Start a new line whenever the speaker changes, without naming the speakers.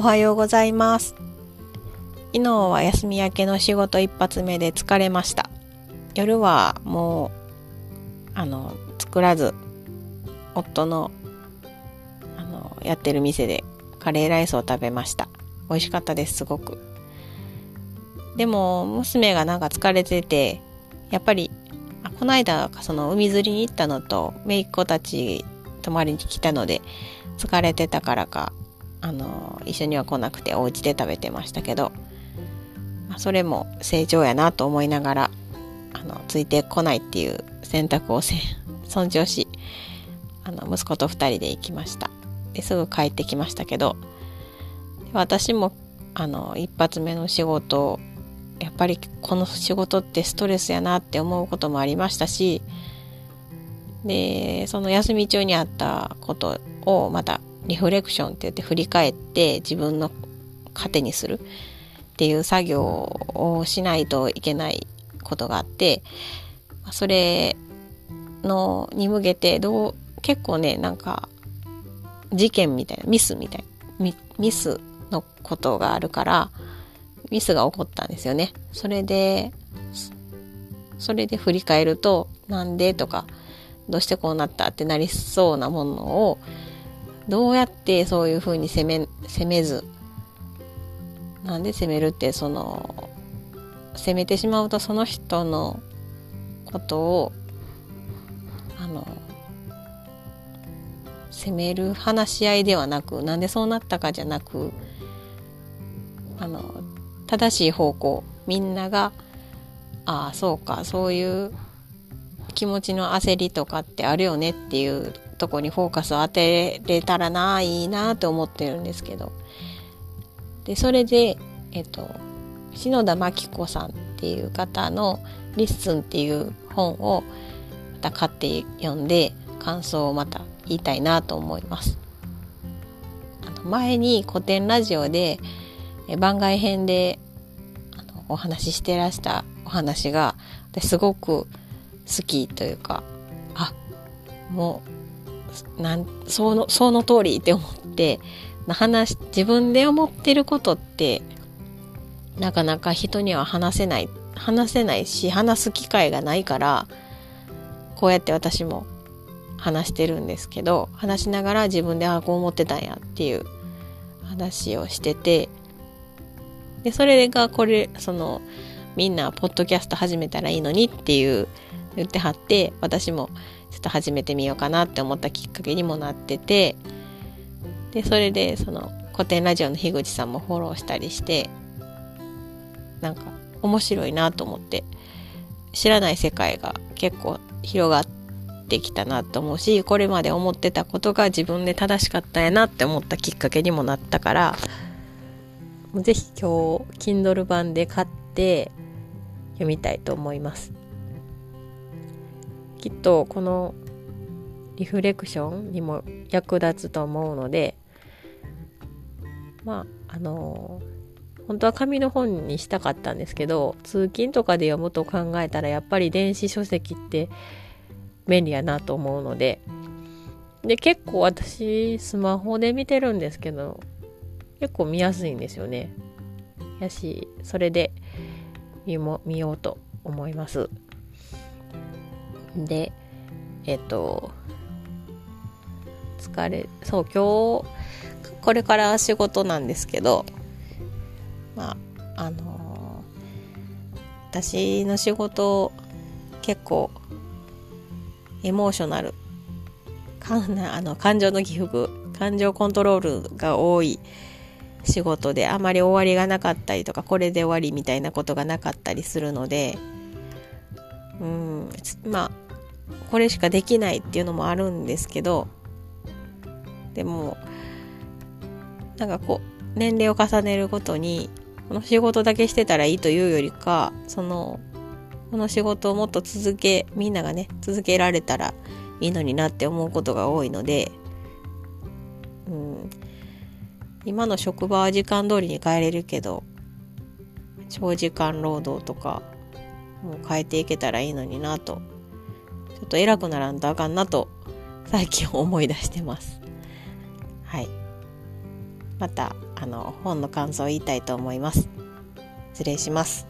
おはようございます。昨日は休み明けの仕事一発目で疲れました。夜はもう、あの、作らず、夫の、あの、やってる店でカレーライスを食べました。美味しかったです、すごく。でも、娘がなんか疲れてて、やっぱり、あこの間、その海釣りに行ったのと、姪っ子たち泊まりに来たので、疲れてたからか、あの、一緒には来なくてお家で食べてましたけど、それも成長やなと思いながら、あの、ついてこないっていう選択をせ 尊重し、あの、息子と二人で行きました。で、すぐ帰ってきましたけど、私も、あの、一発目の仕事、やっぱりこの仕事ってストレスやなって思うこともありましたし、で、その休み中にあったことをまたリフレクションって言って振り返って自分の糧にするっていう作業をしないといけないことがあって、それのに向けてどう、結構ね、なんか事件みたいな、ミスみたいな、ミスのことがあるから、ミスが起こったんですよね。それで、それで振り返ると、なんでとか、どうしてこうなったってなりそうなものを、どうやってそういう風に攻め、攻めず、なんで攻めるって、その、攻めてしまうとその人のことを、あの、責める話し合いではなく、なんでそうなったかじゃなく、あの、正しい方向、みんなが、ああ、そうか、そういう気持ちの焦りとかってあるよねっていうとこにフォーカスを当てれたらな、いいなと思ってるんですけど。で、それで、えっと、篠田真貴子さんっていう方の LISTEN っていう本をまた買って読んで感想をまた言いたいなと思います。あの前に古典ラジオで番外編でお話ししてらしたお話が私すごく好きというかあもうなんそのその通りって思って話自分で思ってることってなかなか人には話せない話せないし話す機会がないからこうやって私も話してるんですけど話しながら自分でああこう思ってたんやっていう話をしててでそれがこれそのみんなポッドキャスト始めたらいいのにっていう言ってはって私もちょっと始めてみようかなって思ったきっかけにもなっててでそれでその古典ラジオの樋口さんもフォローしたりしてなんか面白いなと思って知らない世界が結構広がってきたなと思うしこれまで思ってたことが自分で正しかったんやなって思ったきっかけにもなったからぜひ今日 Kindle 版で買って読みたいと思います。きっとこのリフレクションにも役立つと思うのでまああの本当は紙の本にしたかったんですけど通勤とかで読むと考えたらやっぱり電子書籍って便利やなと思うのでで結構私スマホで見てるんですけど結構見やすいんですよね。やしそれで見も見ようと思います。でえっと疲れそう今日これから仕事なんですけどまああのー、私の仕事結構エモーショナルかなあの感情の起伏感情コントロールが多い仕事であまり終わりがなかったりとかこれで終わりみたいなことがなかったりするのでうんまあこれしかできないっていうのもあるんですけどでもなんかこう年齢を重ねるごとにこの仕事だけしてたらいいというよりかそのこの仕事をもっと続けみんながね続けられたらいいのになって思うことが多いので、今の職場は時間通りに帰れるけど長時間労働とかもう変えていけたらいいのになとちょっと偉くならんとあかんなと最近思い出してます。はい。またあの本の感想を言いたいと思います失礼します